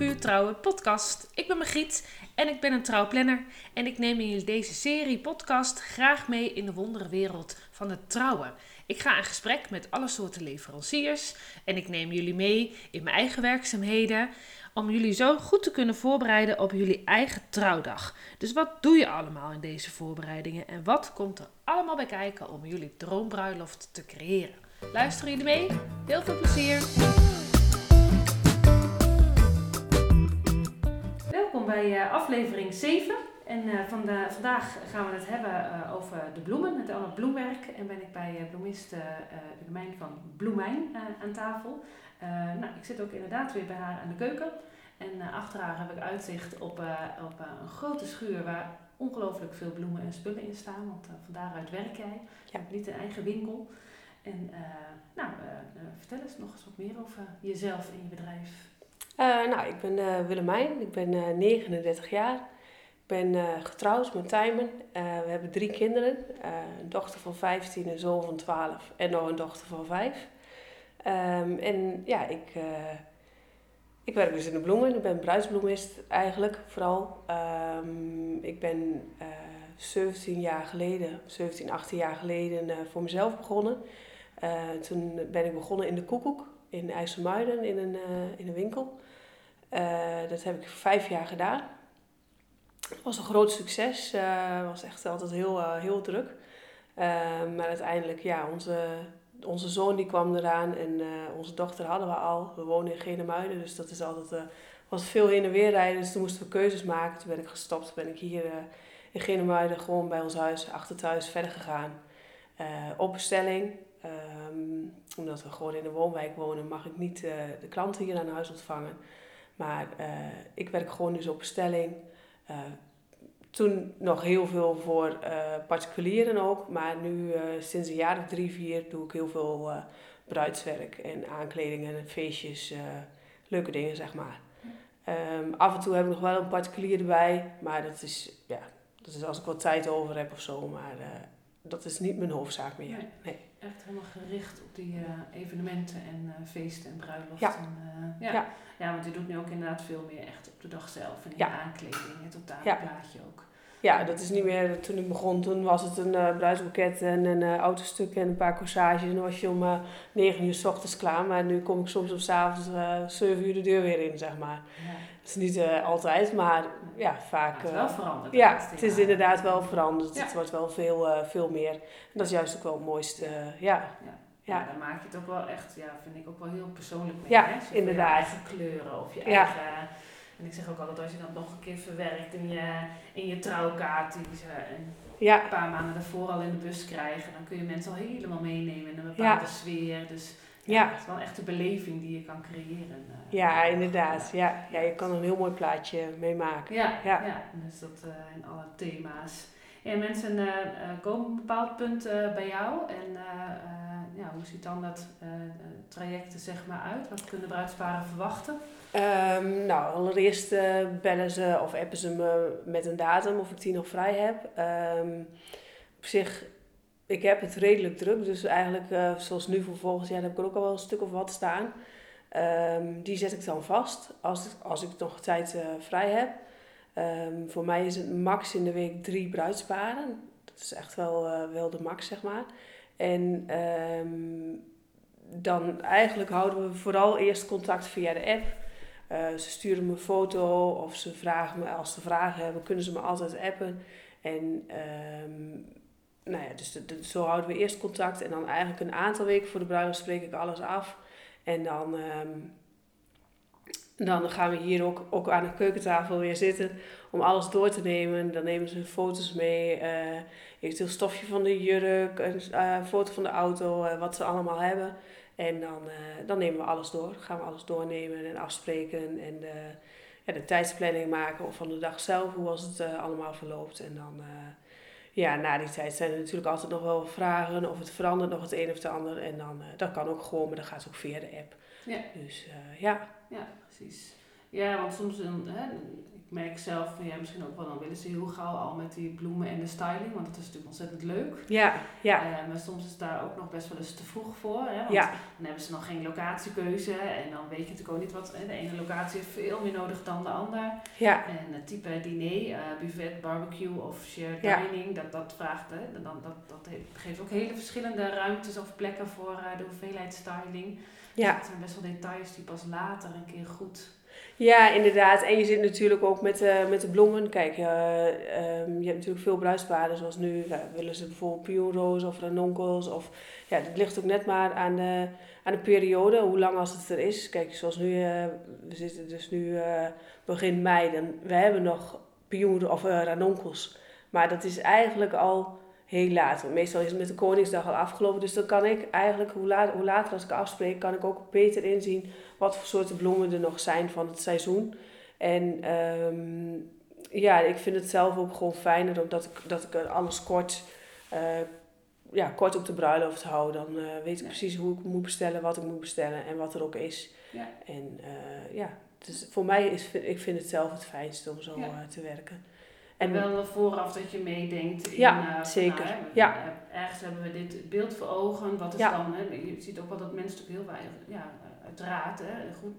Puur Trouwen podcast. Ik ben Margriet en ik ben een trouwplanner. En ik neem in deze serie podcast graag mee in de wonderenwereld van het trouwen. Ik ga in gesprek met alle soorten leveranciers en ik neem jullie mee in mijn eigen werkzaamheden om jullie zo goed te kunnen voorbereiden op jullie eigen trouwdag. Dus wat doe je allemaal in deze voorbereidingen en wat komt er allemaal bij kijken om jullie droombruiloft te creëren? Luisteren jullie mee? Heel veel plezier! Bij uh, aflevering 7. En van de, vandaag gaan we het hebben uh, over de bloemen, het allemaal bloemwerk. En ben ik bij bloemist Willemijn van Bloemijn aan tafel. nou, ik zit ook inderdaad weer bij haar aan de keuken. En achter haar heb ik uitzicht op, op een grote schuur waar ongelooflijk veel bloemen en spullen in staan. Want van daaruit werk jij. Je hebt niet een eigen winkel. En nou, vertel eens nog eens wat meer over jezelf en je bedrijf. Uh, nou, ik ben uh, Willemijn, ik ben uh, 39 jaar. Ik ben getrouwd met Tijmen. we hebben drie kinderen: een dochter van 15, een zoon van 12 en nog een dochter van 5. Um, ehm, en ja, ik, ik werk dus in de bloemen. Ik ben bruidsbloemist eigenlijk vooral. Um, ik ben 17 jaar geleden, 17, 18 jaar geleden voor mezelf begonnen. toen ben ik begonnen in de Koekoek in IJsselmuiden in een, in een winkel. Uh, dat heb ik vijf jaar gedaan. Het was een groot succes. Het uh, was echt altijd heel, uh, heel druk. maar uiteindelijk, ja, onze, onze zoon die kwam eraan en onze dochter hadden we al. We wonen in Genemuiden, dus dat is altijd, was veel heen en weer rijden. Dus toen moesten we keuzes maken. Toen ben ik gestopt, ben ik hier in Genemuiden gewoon bij ons huis, achter thuis, verder gegaan. op bestelling. Um, omdat we gewoon in een woonwijk wonen, mag ik niet de klanten hier aan huis ontvangen. Maar uh, ik werk gewoon dus op bestelling. Uh, toen nog heel veel voor particulieren ook. Maar nu sinds een jaar of drie, vier doe ik heel veel bruidswerk en aankledingen en feestjes. leuke dingen, zeg maar. Um, af en toe heb ik nog wel een particulier erbij. Maar dat is, ja, dat is als ik wat tijd over heb of zo. Maar dat is niet mijn hoofdzaak meer. Nee. Echt helemaal gericht op die evenementen en feesten en bruiloften. Ja. ja. ja. Ja, want je doet nu ook inderdaad veel meer echt op de dag zelf. En in ja. aankleding, het totaalplaatje ja. ook. Ja, dat is niet meer, toen ik begon, toen was het een uh, bruidsboeket en een uh, autostuk en een paar corsages. En dan was je om uh, 9 uur s ochtends klaar. Maar nu kom ik soms op s'avonds uh, 7 uur de deur weer in, zeg maar. Ja. Is niet altijd, maar ja, vaak. het is wel veranderd. Ja, het is inderdaad wel veranderd. Het wordt wel veel, veel meer. En dat is juist ook wel het mooiste, ja. Ja. dan maak je het ook wel echt, ja, vind ik ook wel heel persoonlijk mee. Ja, hè? inderdaad. Je eigen kleuren of je eigen... En ik zeg ook altijd, als je dat nog een keer verwerkt in je, in je trouwkaart, die ze een ja. paar maanden daarvoor al in de bus krijgen, dan kun je mensen al helemaal meenemen in een bepaalde sfeer. Dus ja, het is wel echt een beleving die je kan creëren. Uh, ja, inderdaad. Ja. ja, je kan een heel mooi plaatje meemaken. Ja, ja. ja, dus dat uh, in alle thema's. En mensen uh, komen op een bepaald punt bij jou en ja, hoe ziet dan dat traject er zeg maar uit? Wat kunnen bruidsparen verwachten? Um, nou, allereerst bellen ze of appen ze me met een datum of ik die nog vrij heb. Um, op zich, ik heb het redelijk druk, dus eigenlijk uh, zoals nu voor volgend jaar heb ik er ook al wel een stuk of wat staan. Um, die zet ik dan vast als, als ik nog tijd vrij heb. voor mij is het max in de week drie bruidsparen. Dat is echt wel, wel de max, zeg maar. En um, dan eigenlijk houden we vooral eerst contact via de app. Ze sturen me foto of ze vragen me, als ze vragen hebben, kunnen ze me altijd appen. En nou ja, dus zo houden we eerst contact. En dan eigenlijk een aantal weken voor de bruiloft spreek ik alles af. En dan, um, dan gaan we hier ook, ook aan de keukentafel weer zitten om alles door te nemen. Dan nemen ze foto's mee. Eventueel stofje van de jurk, een uh, foto van de auto, uh, wat ze allemaal hebben. En dan, dan nemen we alles door. Gaan we alles doornemen en afspreken en ja, de tijdsplanning maken of van de dag zelf, hoe was het allemaal verloopt. En dan, ja, na die tijd zijn er natuurlijk altijd nog wel vragen of het verandert nog het een of het ander. En dan, dat kan ook gewoon, maar dan gaat het ook via de app. Ja. Dus ja. Ja, precies. Ja, want soms, hè, merk zelf, ja, misschien ook wel, dan willen ze heel gauw al met die bloemen en de styling, want dat is natuurlijk ontzettend leuk. Ja, ja. Uh, maar soms is daar ook nog best wel eens te vroeg voor. Hè? Want Ja. dan hebben ze nog geen locatiekeuze en dan weet je natuurlijk ook niet wat. Hè? De ene locatie heeft veel meer nodig dan de ander. ja. En het type diner, eh, buffet, barbecue of shared Ja. dining, dat, dat vraagt, hè? Dan, dat, dat geeft ook hele verschillende ruimtes of plekken voor eh, de hoeveelheid styling. Ja. Het zijn best wel details die pas later een keer goed. Ja, inderdaad. En je zit natuurlijk ook met, eh, met de bloemen. Kijk, eh, ehm, je hebt natuurlijk veel bruidspaden, zoals nu willen ze bijvoorbeeld pioenroos of ranonkels. Of, ja, dat ligt ook net maar aan de, aan de periode, hoe lang als het er is. Kijk, zoals nu, eh, we zitten dus nu begin mei, dan, we hebben nog pioen of ranonkels. Maar dat is eigenlijk al heel laat. Want meestal is het met de Koningsdag al afgelopen. Dus dan kan ik eigenlijk, hoe, laat, hoe later als ik afspreek, kan ik ook beter inzien wat voor soorten bloemen er nog zijn van het seizoen. En ehm, ja, ik vind het zelf ook gewoon fijner omdat ik, dat ik alles kort, eh, ja, kort op de bruiloft hou. Dan eh, weet ik Ja. precies hoe ik moet bestellen, wat ik moet bestellen en wat er ook is. Ja. En eh, ja, dus voor mij is ik vind het zelf het fijnste om zo Ja. te werken. En wel vooraf dat je meedenkt. In, Ja, eh, zeker. nou, hè, Ja. eh, Ergens hebben we dit beeld voor ogen. Wat is Ja. dan? Hè? Je ziet ook wel dat mensen natuurlijk heel weinig, ja, uiteraard, hè, goed,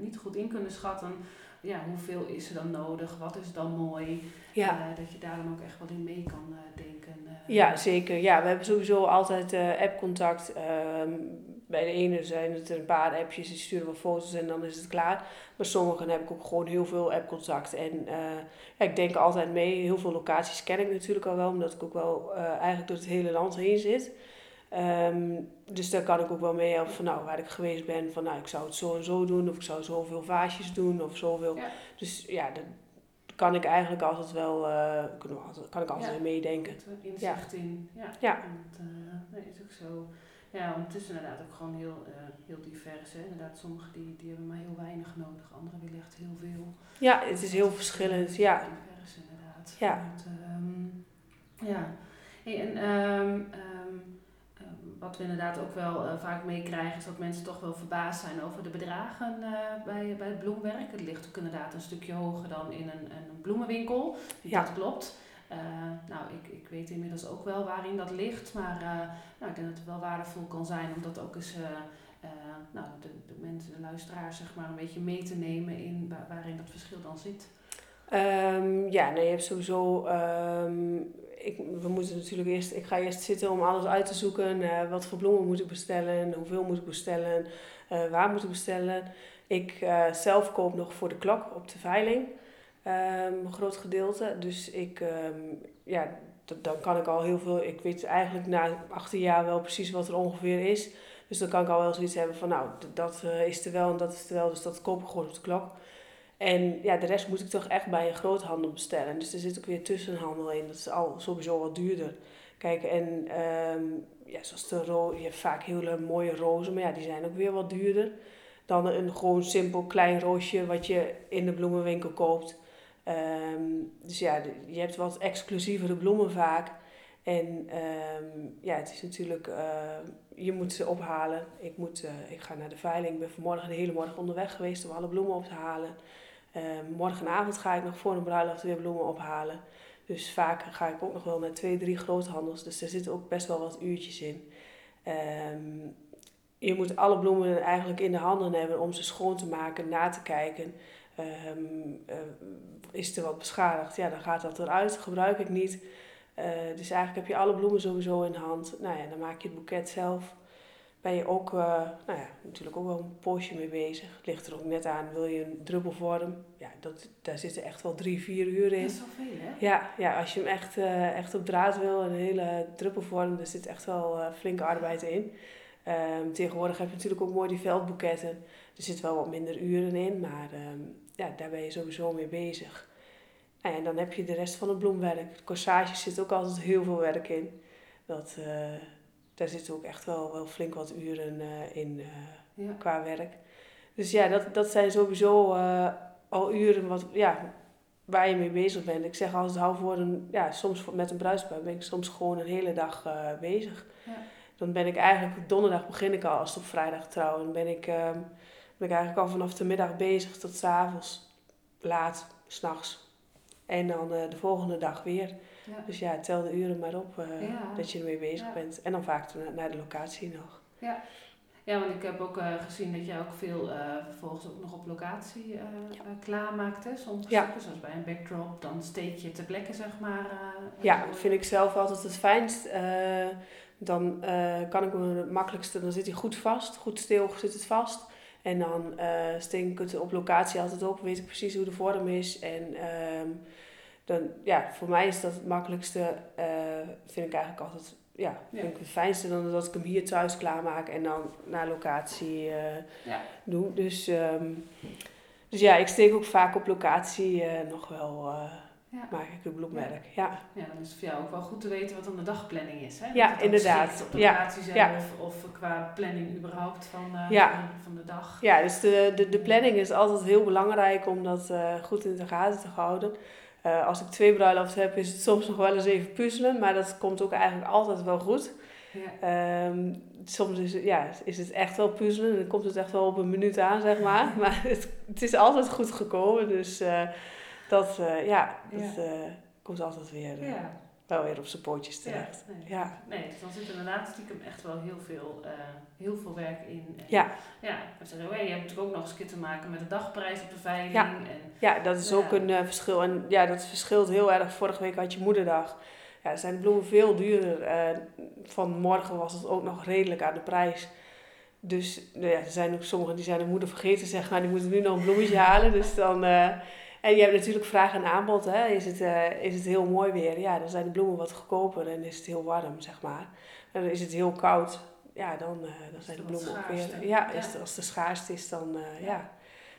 niet goed in kunnen schatten. Ja, hoeveel is er dan nodig? Wat is dan mooi? ja. Eh, dat je daar dan ook echt wel in mee kan eh, denken. eh. Ja, zeker. Ja, we hebben sowieso altijd eh appcontact. Ehm, bij de ene zijn het een paar appjes, die sturen wat foto's en dan is het klaar. Maar sommigen heb ik ook gewoon heel veel appcontact. En eh, ja, ik denk altijd mee. Heel veel locaties ken ik natuurlijk al wel, omdat ik ook wel eh, eigenlijk door het hele land heen zit. Ehm, dus daar kan ik ook wel mee helpen van nou, waar ik geweest ben. Van nou, ik zou het zo en zo doen. Of ik zou zoveel vaasjes doen. Of zoveel. Ja. Dus ja, dat kan ik eigenlijk altijd wel, eh, kan, ik altijd Ja. meedenken. Inzicht in. Ja. Ja. Want, nee, is ook zo. Ja, want het is inderdaad ook gewoon heel, eh, heel divers. Hè? Inderdaad, sommigen die, die hebben maar heel weinig nodig. Anderen willen echt heel veel. Ja, het is heel verschillend. Ja, Divers inderdaad. Ja. Want, ehm, ja. Hey, en ehm, ehm, wat we inderdaad ook wel eh, vaak meekrijgen, is dat mensen toch wel verbaasd zijn over de bedragen eh, bij, bij het bloemwerk. Het ligt ook inderdaad een stukje hoger dan in een, een bloemenwinkel. Ja. Dat klopt. Eh, nou, ik, ik weet inmiddels ook wel waarin dat ligt, maar eh, nou, ik denk dat het wel waardevol kan zijn om dat ook eens eh, nou, de, de mensen, de luisteraars, zeg maar, een beetje mee te nemen in waar, waarin dat verschil dan zit. Ehm, ja, nee, je hebt sowieso. ehm, ik, we moeten natuurlijk eerst. Ik ga eerst zitten om alles uit te zoeken. wat voor bloemen moet ik bestellen? Hoeveel moet ik bestellen? waar moet ik bestellen? Ik zelf koop nog voor de klok op de veiling. Ehm, een groot gedeelte. Dus ik, ehm, ja, dan kan ik al heel veel. Ik weet eigenlijk na 18 jaar wel precies wat er ongeveer is. Dus dan kan ik al wel zoiets hebben van, nou, dat eh, is er wel en dat is er wel. Dus dat koop ik gewoon op de klok. En ja, de rest moet ik toch echt bij een groothandel bestellen. Dus er zit ook weer tussenhandel in. Dat is al sowieso wat duurder. Kijk, en ehm, ja, zoals de ro je hebt vaak hele mooie rozen, maar ja, die zijn ook weer wat duurder dan een gewoon simpel klein roosje wat je in de bloemenwinkel koopt. Ehm, dus ja, je hebt wat exclusievere bloemen vaak. En ehm, ja, het is natuurlijk, eh, je moet ze ophalen. Ik, moet, eh, ik ga naar de veiling. Ik ben vanmorgen de hele morgen onderweg geweest om alle bloemen op te halen. Ehm, morgenavond ga ik nog voor een bruiloft weer bloemen ophalen. Dus vaak ga ik ook nog wel naar twee, drie groothandels. Dus er zitten ook best wel wat uurtjes in. Je moet alle bloemen eigenlijk in de handen hebben om ze schoon te maken, na te kijken. Ehm, eh, is er wat beschadigd? Ja, dan gaat dat eruit. Gebruik ik niet. Eh, dus eigenlijk heb je alle bloemen sowieso in de hand. Nou ja, dan maak je het boeket zelf. Ben je ook, eh, nou ja, natuurlijk ook wel een poosje mee bezig. Het ligt er ook net aan, wil je een druppelvorm? Ja, dat, daar zitten echt wel drie, vier uur in. Dat is zoveel, hè? Ja, ja als je hem echt, echt op draad wil, een hele druppelvorm, daar zit echt wel flinke arbeid in. Ehm, tegenwoordig heb je natuurlijk ook mooi die veldboeketten. Er zit wel wat minder uren in, maar ehm, ja, daar ben je sowieso mee bezig. Nou en dan heb je de rest van het bloemwerk. De corsage zit ook altijd heel veel werk in. Dat, eh, daar zitten ook echt wel, wel flink wat uren eh, in eh, Ja. qua werk. Dus ja, dat, dat zijn sowieso al uren wat, ja, waar je mee bezig bent. Ik zeg als het hou voor een, ja, soms met een bruidspaar ben ik soms gewoon een hele dag bezig. Ja. Dan ben ik eigenlijk, donderdag begin ik al als het op vrijdag trouw. Dan ben ik, ehm, ben ik eigenlijk al vanaf de middag bezig tot 's avonds laat. s'nachts. En dan eh, de volgende dag weer. Ja. Dus ja, tel de uren maar op eh, Ja. dat je ermee bezig Ja. bent. En dan vaak naar- naar de locatie nog. Ja, want ik heb ook eh, gezien dat jij ook veel vervolgens ook nog op locatie Ja. klaarmaakt, hè? Sommige Ja. stukken, zoals bij een backdrop, dan steek je ter plekke, zeg maar. Ja, dat vind ik zelf altijd het fijnst. Dan kan ik hem het makkelijkste, dan zit hij goed vast, goed stil zit het vast. En dan eh steek ik het op locatie altijd op, weet ik precies hoe de vorm is. En ehm, dan, ja, voor mij is dat het makkelijkste, eh, vind ik eigenlijk altijd, ja, Ja. vind ik het fijnste dan dat ik hem hier thuis klaarmaak en dan naar locatie Ja. doe. Dus, ehm, dus ja, ik steek ook vaak op locatie nog wel, Ja. maak ik het bloemwerk. ja. ja, dan is het voor jou ook wel goed te weten wat dan de dagplanning is. Hè? Dat Ja, inderdaad. Op de Ja, zelf ja. of qua planning überhaupt van, eh, Ja. van, van de dag. Ja, dus de, de, de planning is altijd heel belangrijk om dat eh, goed in de gaten te houden. Eh, als ik twee bruiloften heb, is het soms nog wel eens even puzzelen, maar dat komt ook eigenlijk altijd wel goed. Ja. Ehm, soms is het, ja, is het echt wel puzzelen en dan komt het echt wel op een minuut aan, zeg maar. Maar het, het is altijd goed gekomen, dus eh, dat, eh, ja, dat Ja. eh, komt altijd weer, eh, wel weer op zijn pootjes terecht. Ja, nee. Ja. Nee, dus dan zit er inderdaad stiekem echt wel heel veel, heel veel werk in. En Ja. Ja, ik zeg, oh, je hebt natuurlijk ook nog eens een keer te maken met de dagprijs op de veiling. Ja. En, Ja, dat is ook een verschil. En ja, dat verschilt heel erg. Vorige week had je moederdag. Ja, dan zijn bloemen veel duurder. Eh vanmorgen was het ook nog redelijk aan de prijs. Dus nou ja, er zijn ook sommigen die zijn de moeder vergeten, zeg maar, die moeten nu nog een bloemetje halen. Dus dan, en je hebt natuurlijk vraag en aanbod. Hè. Is, het, eh, is het heel mooi weer? Ja, dan zijn de bloemen wat goedkoper en is het heel warm, zeg maar. En dan is het heel koud. Ja, dan, eh, dan zijn de bloemen ook weer... Ja, Ja. Is het- als de schaarste is, dan eh, Ja.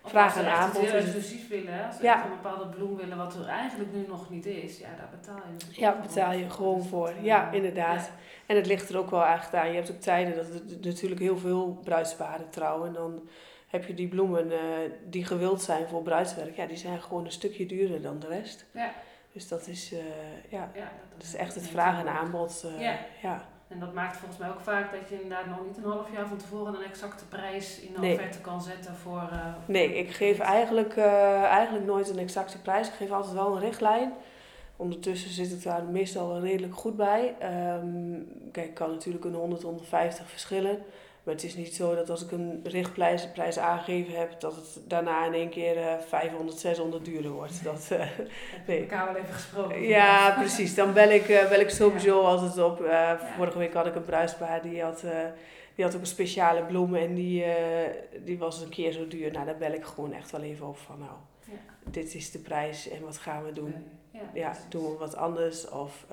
Vraag als ze en aanbod heel is het- exclusief willen, hè, als ze Ja. een bepaalde bloem willen wat er eigenlijk nu nog niet is, ja, daar betaal je natuurlijk Ja, betaal je gewoon Dus voor. eh, Ja, inderdaad. En het ligt er ook wel echt aan. Je hebt ook tijden dat er natuurlijk heel veel bruidsparen trouwen. En dan heb je die bloemen eh, die gewild zijn voor bruidswerk. Ja, die zijn gewoon een stukje duurder dan de rest. Ja. Dus dat is, eh, ja, Ja, dat is echt het vraag en aanbod. eh, Ja. ja. En dat maakt volgens mij ook vaak dat je inderdaad nog niet een half jaar van tevoren een exacte prijs in de Nee. offerte kan zetten voor... Nee, ik geef eigenlijk, eigenlijk nooit een exacte prijs. Ik geef altijd wel een richtlijn. Ondertussen zit ik daar meestal redelijk goed bij. Ehm, kijk, ik kan natuurlijk een 100, 150 verschillen. Maar het is niet zo dat als ik een richtprijs prijs aangegeven heb, dat het daarna in één keer eh 500, 600 duurder wordt. Dat, Heb je Nee. elkaar wel even gesproken? ja, precies. Dan bel ik, eh, bel ik sowieso altijd op. Eh, Vorige week had ik een bruidspaar die had, die had ook een speciale bloem en die, die was een keer zo duur. Nou, daar bel ik gewoon echt wel even op van nou, Ja. dit is de prijs en wat gaan we doen? Ja, Ja, doen we wat anders of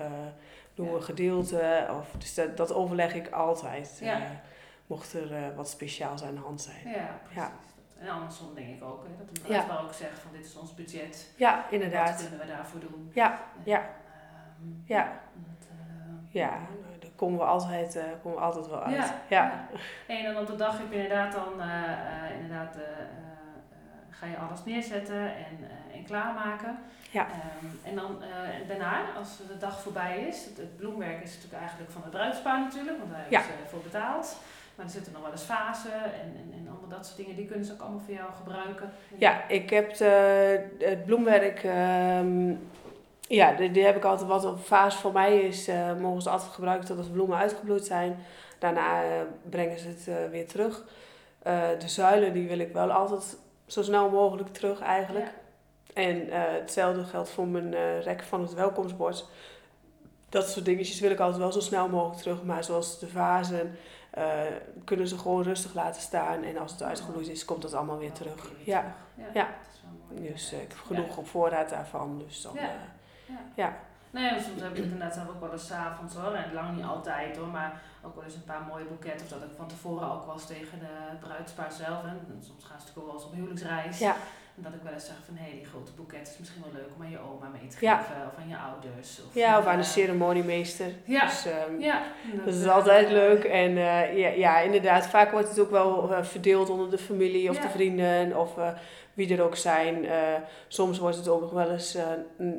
doen we Ja. een gedeelte? Of, dus dat, dat overleg ik altijd. Ja. Mocht er eh, wat speciaals aan de hand zijn. Ja, precies. En andersom denk ik ook, hè, dat een Ja. ook zegt van dit is ons budget. Ja, Wat inderdaad. kunnen we daarvoor doen? Ja, En, ja. ehm, Ja. dat, eh, Ja, nou, daar komen we altijd, eh, komen we altijd wel uit. Ja, Ja. En dan op de dag heb je inderdaad dan, eh, inderdaad, ga je alles neerzetten en, en klaarmaken. Ja. Ehm, en dan daarna, als de dag voorbij is, het, het bloemwerk is natuurlijk eigenlijk van het bruidspaar natuurlijk, want daar hebben ze voor betaald. Maar er zitten nog wel eens fasen en, en, en allemaal dat soort dingen, die kunnen ze ook allemaal voor jou gebruiken. Ja, ik heb de- het bloemwerk, ehm, ja, die, die heb ik altijd, wat een fase voor mij is, eh, mogen ze altijd gebruiken totdat de bloemen uitgebloeid zijn. Daarna eh, brengen ze het eh, weer terug. De zuilen, die wil ik wel altijd zo snel mogelijk terug eigenlijk. En hetzelfde geldt voor mijn rek van het welkomstbord. Dat soort dingetjes wil ik altijd wel zo snel mogelijk terug. Maar zoals de vazen, eh, kunnen ze gewoon rustig laten staan. En als het uitgebloeid is, komt dat allemaal weer terug. Ja. Ja. Dat is wel mooi. Dus eh, ik heb genoeg op voorraad daarvan. Dus dan, Ja. eh, Ja. ja. Nee, soms heb ik het inderdaad zelf ook wel eens avonds hoor. En lang niet altijd hoor, maar ook wel eens een paar mooie boeketten. Of dat ik van tevoren ook was tegen de bruidspaar zelf. En soms gaan ze natuurlijk ook wel eens op huwelijksreis. ja. En dat ik wel eens zeg van, hé, die grote boeket is misschien wel leuk om aan je oma mee te Ja. geven. Of aan je ouders. Of, ja, of aan de eh, ceremoniemeester. Ja, Dus, ehm, ja. dat is altijd eh, leuk. En eh, ja, ja, inderdaad, vaak wordt het ook wel verdeeld onder de familie of Ja. de vrienden of wie er ook zijn. Soms wordt het ook nog wel eens,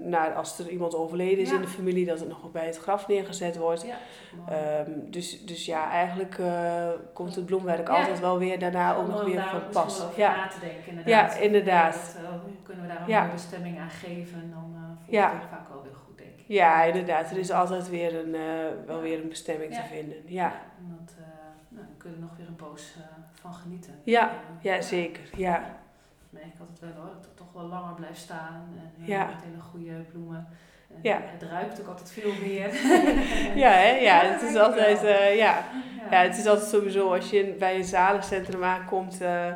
naar, als er iemand overleden is in de familie, dat het nog bij het graf neergezet wordt. Ehm, dus dus, dus ja, eigenlijk komt het bloemwerk altijd wel weer daarna ook nog er weer van pas. Ja. na te denken, inderdaad. Ja, inderdaad. Dat, eh, hoe kunnen we daar een mooie bestemming aan geven? Dan uh, voelt Ja. het vaak wel weer goed, denk ik. ja, inderdaad. Er is altijd weer een, eh, wel weer een bestemming te vinden. Ja, En dat, eh, nou, dan kunnen we er nog weer een poos eh, van genieten. Ja, Eh, ja zeker. Ja, merk ik altijd wel hoor, dat het toch wel langer blijft staan. En eh, Ja. met hele goede bloemen. En Ja. Het ruikt ook altijd veel meer. ja, hè? ja het is altijd, eh, ja. ja, het is altijd sowieso als je bij een zalencentrum aankomt eh,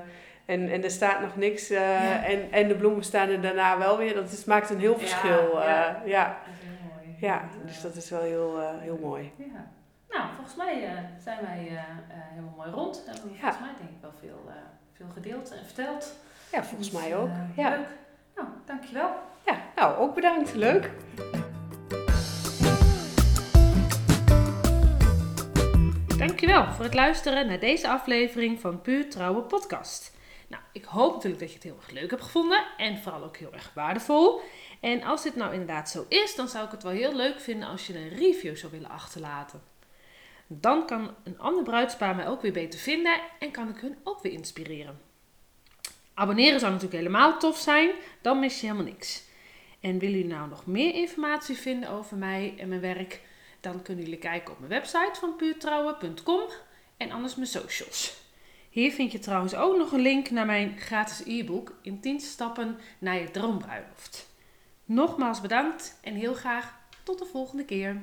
en, en er staat nog niks eh, Ja. en, en de bloemen staan er daarna wel weer. Dat is, maakt een heel Ja, verschil. eh, ja. ja. Dat is heel mooi. Ja, dus eh, dat is wel heel, eh, heel mooi. Ja. Nou, volgens mij eh, zijn wij eh, eh, helemaal mooi rond. Ja. volgens mij denk ik wel veel, eh, veel gedeeld en verteld. Ja, volgens Dus, mij ook. eh, Ja. Leuk. Nou, dankjewel. ja, nou ook bedankt. Leuk. Dankjewel voor het luisteren naar deze aflevering van Puur Trouwe Podcast. Nou, ik hoop natuurlijk dat je het heel erg leuk hebt gevonden en vooral ook heel erg waardevol. En als dit nou inderdaad zo is, dan zou ik het wel heel leuk vinden als je een review zou willen achterlaten. Dan kan een ander bruidspaar mij ook weer beter vinden en kan ik hun ook weer inspireren. Abonneren zou natuurlijk helemaal tof zijn, dan mis je helemaal niks. En willen jullie nou nog meer informatie vinden over mij en mijn werk? Dan kunnen jullie kijken op mijn website van puurtrouwen.com en anders mijn socials. Hier vind je trouwens ook nog een link naar mijn gratis e-book in 10 stappen naar je droombruiloft. Nogmaals bedankt en heel graag tot de volgende keer.